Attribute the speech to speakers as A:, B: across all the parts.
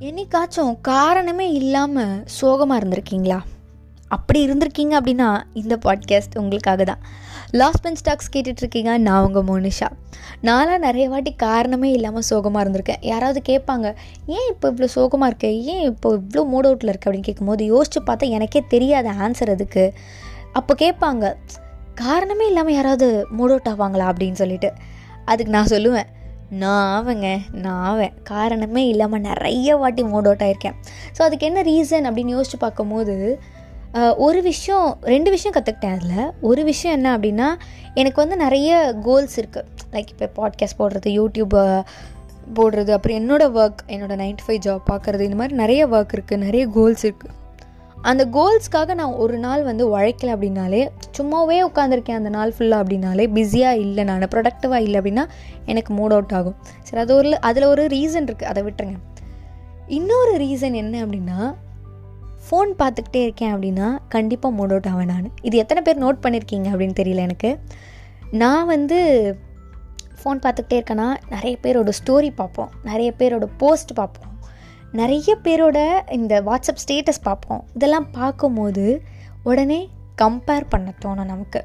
A: என்னைக்காச்சும் காரணமே இல்லாமல் சோகமாக இருந்திருக்கீங்களா? அப்படி இருந்திருக்கீங்க அப்படின்னா இந்த பாட்காஸ்ட் உங்களுக்காக தான். லாஸ்ட் பெஞ்ச் டாக்ஸ் கேட்டுட்ருக்கீங்க நான் உங்கள் மோனிஷா. நான்லாம் நிறைய வாட்டி காரணமே இல்லாமல் சோகமாக இருந்திருக்கேன். யாராவது கேட்பாங்க ஏன் இப்போ இவ்வளோ சோகமாக இருக்கு? ஏன் இப்போ இவ்வளோ மூட் அவுட்டில் இருக்க? அப்படின்னு கேட்கும்போது யோசிச்சு பார்த்தா எனக்கே தெரியாத ஆன்சர் அதுக்கு. அப்போ கேட்பாங்க காரணமே இல்லாமல் யாராவது மூட் அவுட் ஆவாங்களா? அப்படின்னு சொல்லிட்டு. அதுக்கு நான் சொல்லுவேன் நான் ஆவேங்க நான் ஆவேன். காரணமே இல்லாமல் நிறைய வாட்டி மூட் அவுட் ஆகிருக்கேன் ஸோ அதுக்கு என்ன ரீசன் அப்படின்னு யோசிச்சு பார்க்கும்போது ஒரு விஷயம் ரெண்டு விஷயம் கற்றுக்கிட்டேன் அதில். ஒரு விஷயம் என்ன அப்படின்னா எனக்கு வந்து நிறைய கோல்ஸ் இருக்குது லைக் இப்போ பாட்காஸ்ட் போடுறது யூடியூப் போடுறது அப்புறம் என்னோடய ஒர்க் என்னோடய நைன்டி ஃபைவ் ஜாப் பார்க்குறது இந்த மாதிரி நிறைய ஒர்க் இருக்குது நிறைய கோல்ஸ் இருக்குது அந்த கோல்ஸ்க்காக நான் ஒரு நாள் வந்து உழைக்கல அப்படின்னாலே சும்மாவே உட்காந்துருக்கேன் அந்த நாள் ஃபுல்லாக அப்படின்னாலே பிஸியாக இல்லை நான் ப்ரொடக்டிவாக இல்லை அப்படின்னா எனக்கு மூட் அவுட் ஆகும். சரி அது ஒரு அதில் ஒரு ரீசன் இருக்குது அதை விட்டுருங்க. இன்னொரு ரீசன் என்ன அப்படின்னா ஃபோன் பார்த்துக்கிட்டே இருக்கேன் அப்படின்னா கண்டிப்பாக மூட் அவுட் ஆவேன் நான். இது எத்தனை பேர் நோட் பண்ணியிருக்கீங்க அப்படின்னு தெரியல எனக்கு. நான் வந்து ஃபோன் பார்த்துக்கிட்டே இருக்கேன்னா நிறைய பேரோட ஸ்டோரி பார்ப்போம். நிறைய பேரோட போஸ்ட் பார்ப்போம். நிறைய பேரோட இந்த வாட்ஸ்அப் ஸ்டேட்டஸ் பார்ப்போம். இதெல்லாம் பார்க்கும்போது உடனே கம்பேர் பண்ண தோணும் நமக்கு.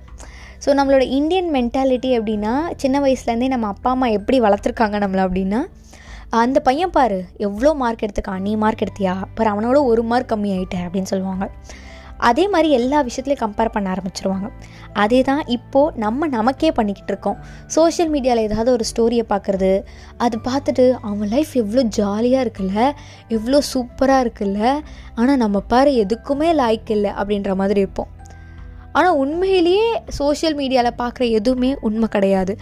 A: ஸோ நம்மளோட இந்தியன் மென்டாலிட்டி அப்படின்னா சின்ன வயசுலேருந்தே நம்ம அப்பா அம்மா எப்படி வளர்த்துருக்காங்க நம்மளை அப்படின்னா அந்த பையன் பாரு எவ்வளோ மார்க் எடுத்துக்கான் நீ மார்க் எடுத்தியா? அப்புறம் அவனோட ஒரு மார்க் கம்மி ஆயிட்ட அப்படின்னு சொல்லுவாங்க. அதே மாதிரி எல்லா விஷயத்துலையும் கம்பேர் பண்ண ஆரம்பிச்சிருவாங்க. அதே தான் இப்போது நம்ம நமக்கே பண்ணிக்கிட்டு இருக்கோம். சோஷியல் மீடியாவில் ஏதாவது ஒரு ஸ்டோரியை பார்க்குறது அது பார்த்துட்டு அவன் லைஃப் எவ்வளோ ஜாலியாக இருக்குல்ல எவ்வளோ சூப்பராக இருக்குல்ல ஆனால் நம்ம பாரு எதுக்குமே லாய்க்கு இல்லை அப்படின்ற மாதிரி இருப்போம். ஆனால் உண்மையிலேயே சோஷியல் மீடியாவில் பார்க்குற எதுவுமே உண்மை கிடையாது.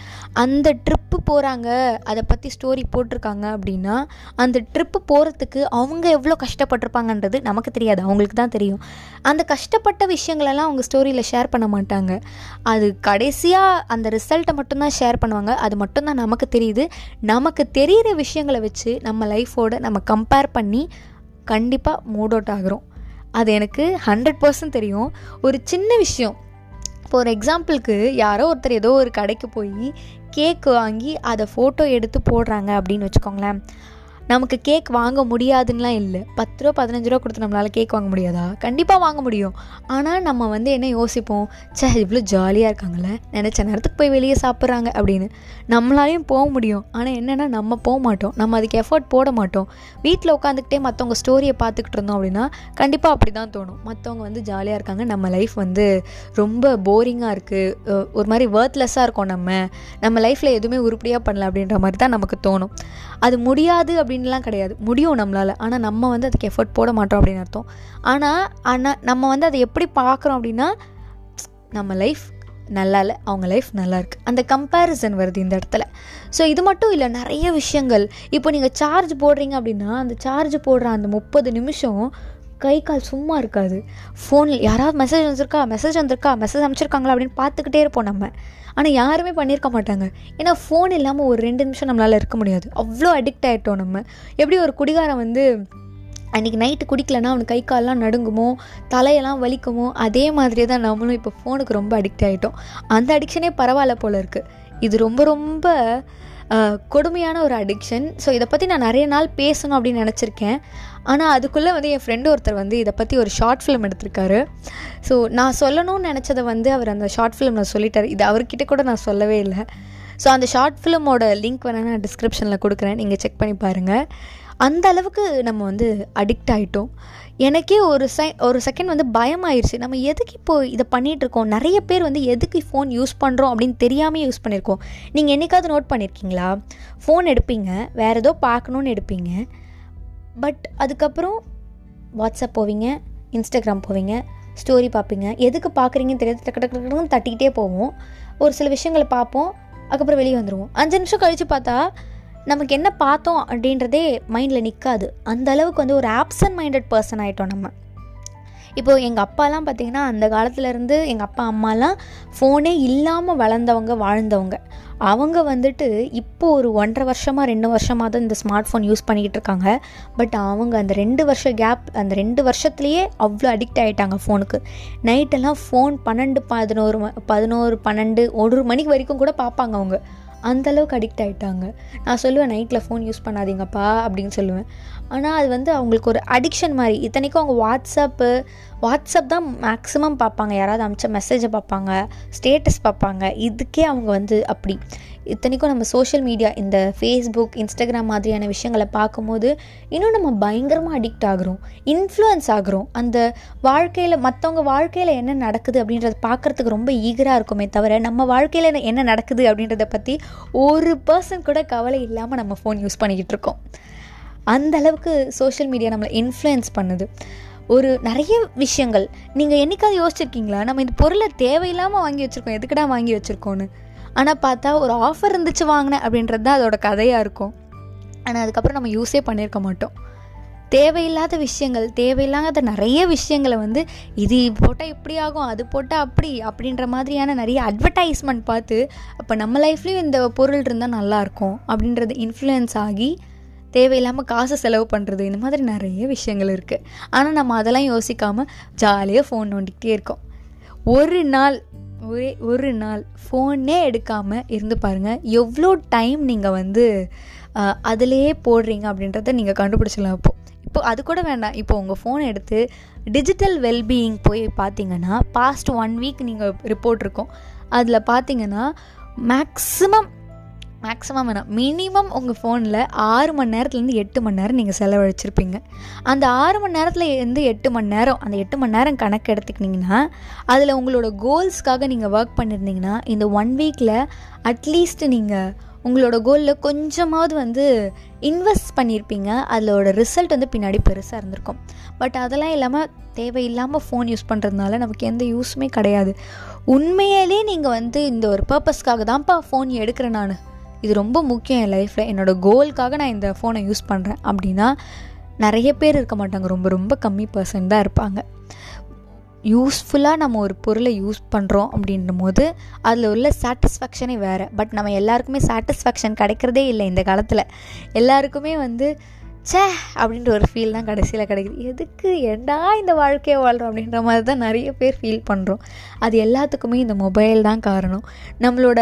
A: அந்த ட்ரிப்பு போகிறாங்க அதை பற்றி ஸ்டோரி போட்டிருக்காங்க அப்படின்னா அந்த ட்ரிப்பு போகிறதுக்கு அவங்க எவ்வளோ கஷ்டப்பட்டிருப்பாங்கன்றது நமக்கு தெரியாது. அவங்களுக்கு தான் தெரியும். அந்த கஷ்டப்பட்ட விஷயங்களெல்லாம் அவங்க ஸ்டோரியில் ஷேர் பண்ண மாட்டாங்க. அது கடைசியாக அந்த ரிசல்ட்டை மட்டும்தான் ஷேர் பண்ணுவாங்க. அது மட்டும்தான் நமக்கு தெரியுது. நமக்கு தெரிகிற விஷயங்களை வச்சு நம்ம லைஃபோட நம்ம கம்பேர் பண்ணி கண்டிப்பாக மூட் அவுட் ஆகிறோம். அது எனக்கு ஹண்ட்ரட் பர்சன்ட் தெரியும். ஒரு சின்ன விஷயம். ஃபார் எக்ஸாம்பிளுக்கு யாரோ ஒருத்தர் ஏதோ ஒரு கடைக்கு போய் கேக் வாங்கி அதை ஃபோட்டோ எடுத்து போடுறாங்க அப்படின்னு வச்சுக்கோங்களேன். நமக்கு கேக் வாங்க முடியாதுன்னெலாம் இல்லை. பத்து ரூபா பதினஞ்சு ரூபா கொடுத்து நம்மளால் கேக் வாங்க முடியாதா? கண்டிப்பாக வாங்க முடியும். ஆனால் நம்ம வந்து என்ன யோசிப்போம்? சே இவ்வளோ ஜாலியாக இருக்காங்களே நினச்ச நேரத்துக்கு போய் வெளியே சாப்பிட்றாங்க அப்படின்னு. நம்மளாலையும் போக முடியும். ஆனால் என்னென்னா நம்ம போக மாட்டோம். நம்ம அதுக்கு எஃபர்ட் போட மாட்டோம். வீட்டில் உட்காந்துக்கிட்டே மற்றவங்க ஸ்டோரியை பார்த்துக்கிட்டு இருந்தோம் அப்படின்னா கண்டிப்பாக அப்படி தான் தோணும். மற்றவங்க வந்து ஜாலியாக இருக்காங்க. நம்ம லைஃப் வந்து ரொம்ப போரிங்காக இருக்குது ஒரு மாதிரி வேர்த்லெஸ்ஸாக இருக்கோம் நம்ம. நம்ம லைஃப்பில் எதுவுமே உருப்படியாக பண்ணல அப்படின்ற மாதிரி தான் நமக்கு தோணும். அது முடியாது அப்படின்னு அப்படின்லாம் கிடையாது. முடியும் நம்மளால். ஆனால் நம்ம வந்து அதுக்கு எஃபர்ட் போட மாட்டோம் அப்படின்னு அர்த்தம். ஆனால் ஆனால் நம்ம வந்து அதை எப்படி பார்க்குறோம் அப்படின்னா நம்ம லைஃப் நல்லா இல்லை அவங்க லைஃப் நல்லா இருக்குது அந்த கம்பேரிசன் வருது இந்த இடத்துல. ஸோ இது மட்டும் இல்லை நிறைய விஷயங்கள். இப்போ நீங்கள் சார்ஜ் போடுறீங்க அப்படின்னா அந்த சார்ஜ் போடுற அந்த முப்பது நிமிஷம் கை கால் சும்மா இருக்காது. ஃபோனில் யாராவது மெசேஜ் வந்திருக்கா? மெசேஜ் வந்திருக்கா? மெசேஜ் அமைச்சிருக்காங்களா அப்படின்னு பார்த்துக்கிட்டே இருப்போம் நம்ம. ஆனால் யாருமே பண்ணியிருக்க மாட்டாங்க. ஏன்னா ஃபோன் இல்லாமல் ஒரு ரெண்டு நிமிஷம் நம்மளால் இருக்க முடியாது. அவ்வளோ அடிக்ட் ஆகிட்டோம் நம்ம. எப்படி ஒரு குடிகாரம் வந்து அன்றைக்கி நைட்டு குடிக்கலன்னா அவனுக்கு கை கால்லாம் நடுங்குமோ தலையெல்லாம் வலிக்குமோ அதே மாதிரியே தான் நம்மளும் இப்போ ஃபோனுக்கு ரொம்ப அடிக்ட் ஆகிட்டோம் அந்த அடிக்ஷனே பரவாயில்ல போல் இருக்குது இது ரொம்ப ரொம்ப கொடுமையான ஒரு அடிக்ஷன் ஸோ இதை பற்றி நான் நிறைய நாள் பேசணும் அப்படின்னு நினச்சிருக்கேன். ஆனால் அதுக்குள்ளே வந்து என் ஃப்ரெண்டு ஒருத்தர் வந்து இதை பற்றி ஒரு ஷார்ட் ஃபிலிம் எடுத்திருக்காரு. ஸோ நான் சொல்லணும்னு நினச்சதை வந்து அவர் அந்த ஷார்ட் ஃபிலிம் நான் சொல்லிட்டார். இது அவர்கிட்ட கூட நான் சொல்லவே இல்லை. ஸோ அந்த ஷார்ட் ஃபிலிமோட லிங்க் வேணால் நான் டிஸ்கிரிப்ஷனில் கொடுக்குறேன். நீங்கள் செக் பண்ணி பாருங்கள் அந்த அளவுக்கு நம்ம வந்து அடிக்ட் ஆகிட்டோம் எனக்கே ஒரு செ ஒரு செகண்ட் வந்து பயமாயிருச்சு. நம்ம எதுக்கு இப்போ இதை பண்ணிகிட்டு இருக்கோம் நிறைய பேர் வந்து எதுக்கு ஃபோன் யூஸ் பண்ணுறோம் அப்படின்னு தெரியாமல் யூஸ் பண்ணியிருக்கோம். நீங்கள் என்னைக்காவது நோட் பண்ணியிருக்கீங்களா ஃபோன் எடுப்பீங்க. வேறு ஏதோ பார்க்கணுன்னு எடுப்பீங்க. பட் அதுக்கப்புறம் வாட்ஸ்அப் போவீங்க இன்ஸ்டாகிராம் போவீங்க ஸ்டோரி பார்ப்பீங்க. எதுக்கு பார்க்குறீங்கன்னு தெரியாது. டக்கு டக்கு டக்குன்னு தட்டிக்கிட்டே போவோம். ஒரு சில விஷயங்களை பார்ப்போம். அதுக்கப்புறம் வெளியே வந்துடுவோம் அஞ்சு நிமிஷம் கழித்து பார்த்தா நமக்கு என்ன பார்த்தோம் அப்படின்றதே மைண்டில் நிற்காது அந்த அளவுக்கு வந்து ஒரு ஆப்சன்ட் மைண்டட் பர்சன் ஆகிட்டோம் நம்ம. இப்போ எங்கள் அப்பாலாம் பார்த்தீங்கன்னா அந்த காலத்துலேருந்து எங்கள் அப்பா அம்மாலாம் ஃபோனே இல்லாமல் வளர்ந்தவங்க வாழ்ந்தவங்க. அவங்க வந்துட்டு இப்போ ஒரு ஒன்றரை வருஷமாக ரெண்டு வருஷமாக தான் இந்த ஸ்மார்ட் ஃபோன் யூஸ் பண்ணிக்கிட்டு இருக்காங்க. பட் அவங்க அந்த ரெண்டு வருஷம் கேப் அந்த ரெண்டு வருஷத்துலேயே அவ்வளோ அடிக்ட் ஆகிட்டாங்க ஃபோனுக்கு நைட்டெல்லாம் ஃபோன் பன்னெண்டு பதினோரு பதினோரு பன்னெண்டு ஒரு மணிக்கு வரைக்கும் கூட பார்ப்பாங்க அவங்க. அந்தளவுக்கு அடிக்ட் ஆகிட்டாங்க நான் சொல்லுவேன் நைட்டில் ஃபோன் யூஸ் பண்ணாதீங்கப்பா அப்படின்னு சொல்லுவேன். ஆனால் அது வந்து அவங்களுக்கு ஒரு அடிக்ஷன் மாதிரி. இத்தனைக்கும் அவங்க வாட்ஸ்அப்பு வாட்ஸ்அப் தான் மேக்ஸிமம் பார்ப்பாங்க. யாராவது அமிச்ச மெசேஜை பார்ப்பாங்க ஸ்டேட்டஸ் பார்ப்பாங்க. இதுக்கே அவங்க வந்து அப்படி. இத்தனைக்கும் நம்ம சோஷியல் மீடியா இந்த ஃபேஸ்புக் இன்ஸ்டாகிராம் மாதிரியான விஷயங்களை பார்க்கும்போது இன்னும் நம்ம பயங்கரமாக அடிக்ட் ஆகுறோம் இன்ஃப்ளூயன்ஸ் ஆகுறோம். அந்த வாழ்க்கையில் மற்றவங்க வாழ்க்கையில் என்ன நடக்குது அப்படின்றத பார்க்குறதுக்கு ரொம்ப ஈகராக இருக்குமே தவிர நம்ம வாழ்க்கையில் என்ன நடக்குது அப்படின்றத பற்றி ஒரு பர்சன் கூட கவலை இல்லாமல் நம்ம ஃபோன் யூஸ் பண்ணிக்கிட்டு இருக்கோம். அந்த அளவுக்கு சோஷியல் மீடியா நம்மளை இன்ஃப்ளூயன்ஸ் பண்ணுது. ஒரு நிறைய விஷயங்கள். நீங்கள் என்றைக்காவது யோசிச்சிருக்கீங்களா? நம்ம இந்த பொருளை தேவையில்லாமல் வாங்கி வச்சுருக்கோம். எதுக்கடா வாங்கி வச்சுருக்கோன்னு ஆனால் பார்த்தா ஒரு ஆஃபர் இருந்துச்சு வாங்கினேன் அப்படின்றது தான் அதோட கதையாக இருக்கும். ஆனால் அதுக்கப்புறம் நம்ம யூஸே பண்ணியிருக்க மாட்டோம். தேவையில்லாத விஷயங்கள் தேவையில்லாத நிறைய விஷயங்களை வந்து இது போட்டால் இப்படி ஆகும் அது போட்டால் அப்படி அப்படின்ற மாதிரியான நிறைய அட்வர்டைஸ்மெண்ட் பார்த்து அப்போ நம்ம லைஃப்லேயும் இந்த பொருள் இருந்தால் நல்லாயிருக்கும் அப்படின்றது இன்ஃப்ளூயன்ஸ் ஆகி தேவையில்லாமல் காசு செலவு பண்ணுறது இந்த மாதிரி நிறைய விஷயங்கள் இருக்குது ஆனால் நம்ம அதெல்லாம் யோசிக்காமல் ஜாலியாக ஃபோன் நோண்டிக்கிட்டே இருக்கோம். ஒரு நாள் ஒரே ஒரு நாள் ஃபோனே எடுக்காமல் இருந்து பாருங்கள் எவ்வளோ டைம் நீங்கள் வந்து அதிலே போடுறீங்க அப்படின்றத நீங்கள் கண்டுபிடிச்சிடலாம் இப்போது இப்போ அது கூட வேண்டாம். இப்போ உங்கள் ஃபோனை எடுத்து டிஜிட்டல் வெல்பீயிங் போய் பார்த்தீங்கன்னா பாஸ்ட் ஒன் வீக் நீங்கள் ரிப்போர்ட் இருக்கும். அதில் பார்த்தீங்கன்னா மேக்ஸிமம் மேக்ஸிமம் வேணாம் மினிமம் உங்கள் ஃபோனில் ஆறு மணி நேரத்துலேருந்து எட்டு மணி நேரம் நீங்கள் செலவழிச்சிருப்பீங்க. அந்த ஆறு மணி நேரத்தில் இருந்து எட்டு மணி நேரம் அந்த எட்டு மணி நேரம் கணக்கு எடுத்துக்கிட்டிங்கன்னா அதில் உங்களோட கோல்ஸ்க்காக நீங்கள் ஒர்க் பண்ணியிருந்தீங்கன்னா இந்த ஒன் வீக்கில் அட்லீஸ்ட் நீங்கள் உங்களோட கோலில் கொஞ்சமாவது வந்து இன்வெஸ்ட் பண்ணியிருப்பீங்க அதோட ரிசல்ட் வந்து பின்னாடி பெருசாக இருந்திருக்கும். பட் அதெல்லாம் இல்லாமல் தேவையில்லாமல் ஃபோன் யூஸ் பண்ணுறதுனால நமக்கு எந்த யூஸுமே கிடையாது. உண்மையிலே நீங்கள் வந்து இந்த ஒரு பர்பஸ்க்காக தான்ப்பா ஃபோன் எடுக்கிறேன் நான். இது ரொம்ப முக்கியம் என் லைஃப்பில் என்னோடய கோலுக்காக நான் இந்த ஃபோனை யூஸ் பண்ணுறேன் அப்படின்னா நிறைய பேர் இருக்க மாட்டாங்க. ரொம்ப ரொம்ப கம்மி பர்சன் தான் இருப்பாங்க. யூஸ்ஃபுல்லாக நம்ம ஒரு பொருளை யூஸ் பண்ணுறோம் அப்படின்ற போது அதில் உள்ள சாட்டிஸ்ஃபேக்ஷனே வேறு. பட் நம்ம எல்லாருக்குமே சாட்டிஸ்ஃபேக்ஷன் கிடைக்கிறதே இல்லை இந்த காலத்தில். எல்லாருக்குமே வந்து சே அப்படின்ற ஒரு ஃபீல் தான் கடைசியில் கிடைக்குது. எதுக்கு ஏண்டா இந்த வாழ்க்கையை வாழ்கிறோம் அப்படின்ற மாதிரி தான் நிறைய பேர் ஃபீல் பண்ணுறோம் அது எல்லாத்துக்குமே இந்த மொபைல் தான் காரணம். நம்மளோட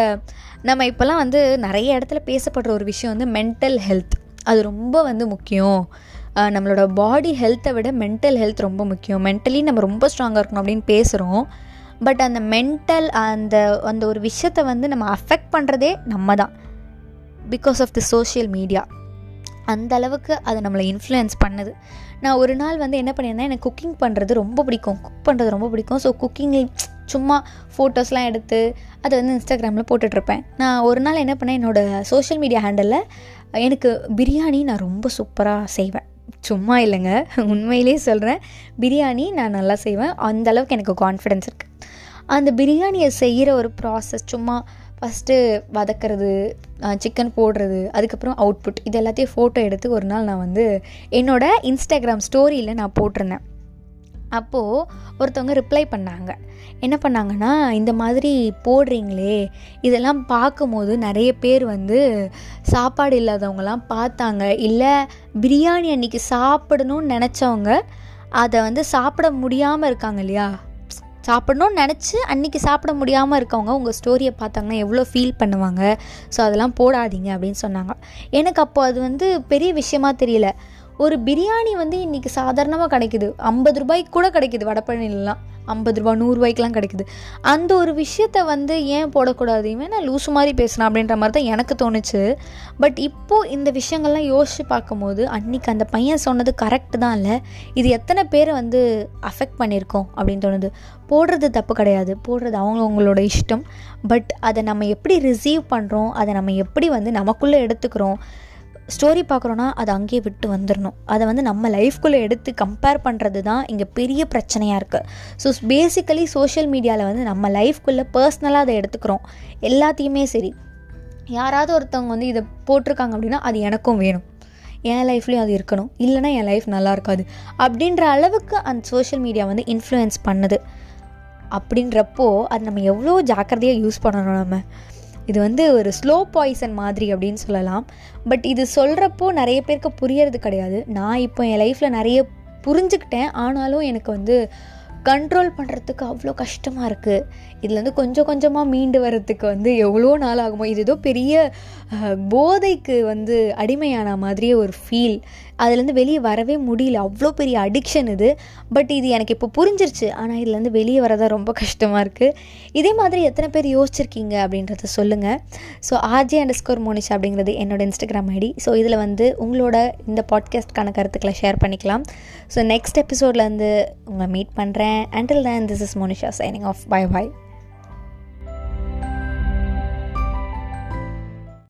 A: நம்ம இப்போல்லாம் வந்து நிறைய இடத்துல பேசப்படுற ஒரு விஷயம் வந்து மென்டல் ஹெல்த் அது ரொம்ப வந்து முக்கியம். நம்மளோட பாடி ஹெல்த்தை விட மென்டல் ஹெல்த் ரொம்ப முக்கியம். மென்டலி நம்ம ரொம்ப ஸ்ட்ராங்காக இருக்கணும் அப்படின்னு பேசுகிறோம் பட் அந்த மென்டல் அந்த அந்த ஒரு விஷயத்தை வந்து நம்ம அஃபெக்ட் பண்ணுறதே நம்ம தான். Because of the social media அந்த அளவுக்கு அதை நம்மளை இன்ஃப்ளூயன்ஸ் பண்ணுது. நான் ஒரு நாள் வந்து என்ன பண்ணியிருந்தேன் எனக்கு குக்கிங் பண்ணுறது ரொம்ப பிடிக்கும். குக் பண்ணுறது ரொம்ப பிடிக்கும். ஸோ குக்கிங்கில் சும்மா ஃபோட்டோஸ்லாம் எடுத்து அதை வந்து இன்ஸ்டாகிராமில் போட்டுட்ருப்பேன். நான் ஒரு நாள் என்ன பண்ணேன் என்னோடய சோஷியல் மீடியா ஹேண்டலில் எனக்கு பிரியாணி நான் ரொம்ப சூப்பராக செய்வேன். சும்மா இல்லைங்க உண்மையிலே சொல்கிறேன் பிரியாணி நான் நல்லா செய்வேன். அந்தளவுக்கு எனக்கு கான்ஃபிடென்ஸ் இருக்குது அந்த பிரியாணியை செய்கிற ஒரு ப்ராசஸ் சும்மா ஃபஸ்ட்டு வதக்கிறது சிக்கன் போடுறது அதுக்கப்புறம் அவுட்புட் இது எல்லாத்தையும் ஃபோட்டோ எடுத்து ஒரு நாள் நான் வந்து என்னோடய இன்ஸ்டாகிராம் ஸ்டோரியில் நான் போட்டிருந்தேன். அப்போது ஒருத்தவங்க ரிப்ளை பண்ணாங்க. என்ன பண்ணாங்கன்னா இந்த மாதிரி போடுறீங்களே இதெல்லாம் பார்க்கும்போது நிறைய பேர் வந்து சாப்பாடு இல்லாதவங்கலாம் பார்த்தாங்க. இல்லை பிரியாணி அன்றைக்கி சாப்பிடணும்னு நினச்சவங்க அதை வந்து சாப்பிட முடியாமல் இருக்காங்க இல்லையா? சாப்பிடணும்னு நினச்சி அன்றைக்கி சாப்பிட முடியாமல் இருக்கவங்க உங்கள் ஸ்டோரியை பார்த்தாங்கன்னா எவ்வளோ ஃபீல் பண்ணுவாங்க? ஸோ அதெல்லாம் போடாதீங்க அப்படின்னு சொன்னாங்க. எனக்கு அப்போது அது வந்து பெரிய விஷயமா தெரியல. ஒரு பிரியாணி வந்து இன்றைக்கி சாதாரணமாக கிடைக்குது. ஐம்பது ரூபாய்க்கு கூட கிடைக்குது வடபழனிலாம் ஐம்பது ரூபா நூறுரூவாய்க்கெலாம் கிடைக்குது. அந்த ஒரு விஷயத்த வந்து ஏன் போடக்கூடாது? இவன் நான் லூசு மாதிரி பேசுகிறான் அப்படின்ற மாதிரி தான் எனக்கு தோணுச்சு. பட் இப்போது இந்த விஷயங்கள்லாம் யோசித்து பார்க்கும்போது அன்றைக்கி அந்த பையன் சொன்னது கரெக்ட் தான் இல்லை. இது எத்தனை பேரை வந்து அஃபெக்ட் பண்ணியிருக்கோம் அப்படின்னு தோணுது. போடுறது தப்பு கிடையாது. போடுறது அவங்கவுங்களோட இஷ்டம். பட் அதை நம்ம எப்படி ரிசீவ் பண்ணுறோம் அதை நம்ம எப்படி வந்து நமக்குள்ளே எடுத்துக்கிறோம்? ஸ்டோரி பார்க்குறோன்னா அதை அங்கேயே விட்டு வந்துடணும். அதை வந்து நம்ம லைஃப்குள்ளே எடுத்து கம்பேர் பண்ணுறது தான் இங்கே பெரிய பிரச்சனையாக இருக்குது. ஸோ பேசிக்கலி சோஷியல் மீடியாவில் வந்து நம்ம லைஃப்குள்ளே பர்சனலாக அதை எடுத்துக்கிறோம். எல்லாத்தையுமே சரி. யாராவது ஒருத்தவங்க வந்து இதை போட்டிருக்காங்க அப்படின்னா அது எனக்கும் வேணும். என் லைஃப்லேயும் அது இருக்கணும். இல்லைனா என் லைஃப் நல்லா இருக்காது. அப்படின்ற அளவுக்கு அந்த சோஷியல் மீடியா வந்து இன்ஃப்ளூயன்ஸ் பண்ணுது. அப்படின்றப்போ அது நம்ம எவ்வளோ ஜாக்கிரதையாக யூஸ் பண்ணணும் நம்ம? இது வந்து ஒரு ஸ்லோ பாய்சன் மாதிரி அப்படின்னு சொல்லலாம். பட் இது சொல்கிறப்போ நிறைய பேருக்கு புரியறது கிடையாது. நான் இப்போ என் லைஃப்பில் நிறைய புரிஞ்சுக்கிட்டேன். ஆனாலும் எனக்கு வந்து கண்ட்ரோல் பண்ணுறதுக்கு அவ்வளோ கஷ்டமாக இருக்குது இதுலேருந்து கொஞ்சம் கொஞ்சமாக மீண்டு வர்றதுக்கு வந்து எவ்வளோ நாள் ஆகுமோ இது ஏதோ பெரிய போதைக்கு வந்து அடிமையான மாதிரியே ஒரு ஃபீல் அதுலேருந்து வெளியே வரவே முடியல. அவ்வளோ பெரிய அடிக்ஷன் இது. பட் இது எனக்கு இப்போ புரிஞ்சிருச்சு. ஆனால் இதுலேருந்து வெளியே வரதான் ரொம்ப கஷ்டமாக இருக்குது இதே மாதிரி எத்தனை பேர் யோசிச்சிருக்கீங்க அப்படின்றத சொல்லுங்கள் so RJ and score Monisha அப்படிங்கிறது என்னோட இன்ஸ்டாகிராம் ஐடி ஸோ இதில் வந்து உங்களோட இந்த பாட்காஸ்ட்கான கருத்துக்களை ஷேர் பண்ணிக்கலாம். ஸோ நெக்ஸ்ட் எபிசோட்லேருந்து உங்களை மீட் பண்ணுறேன் Until then, this is Monisha signing off. Bye bye.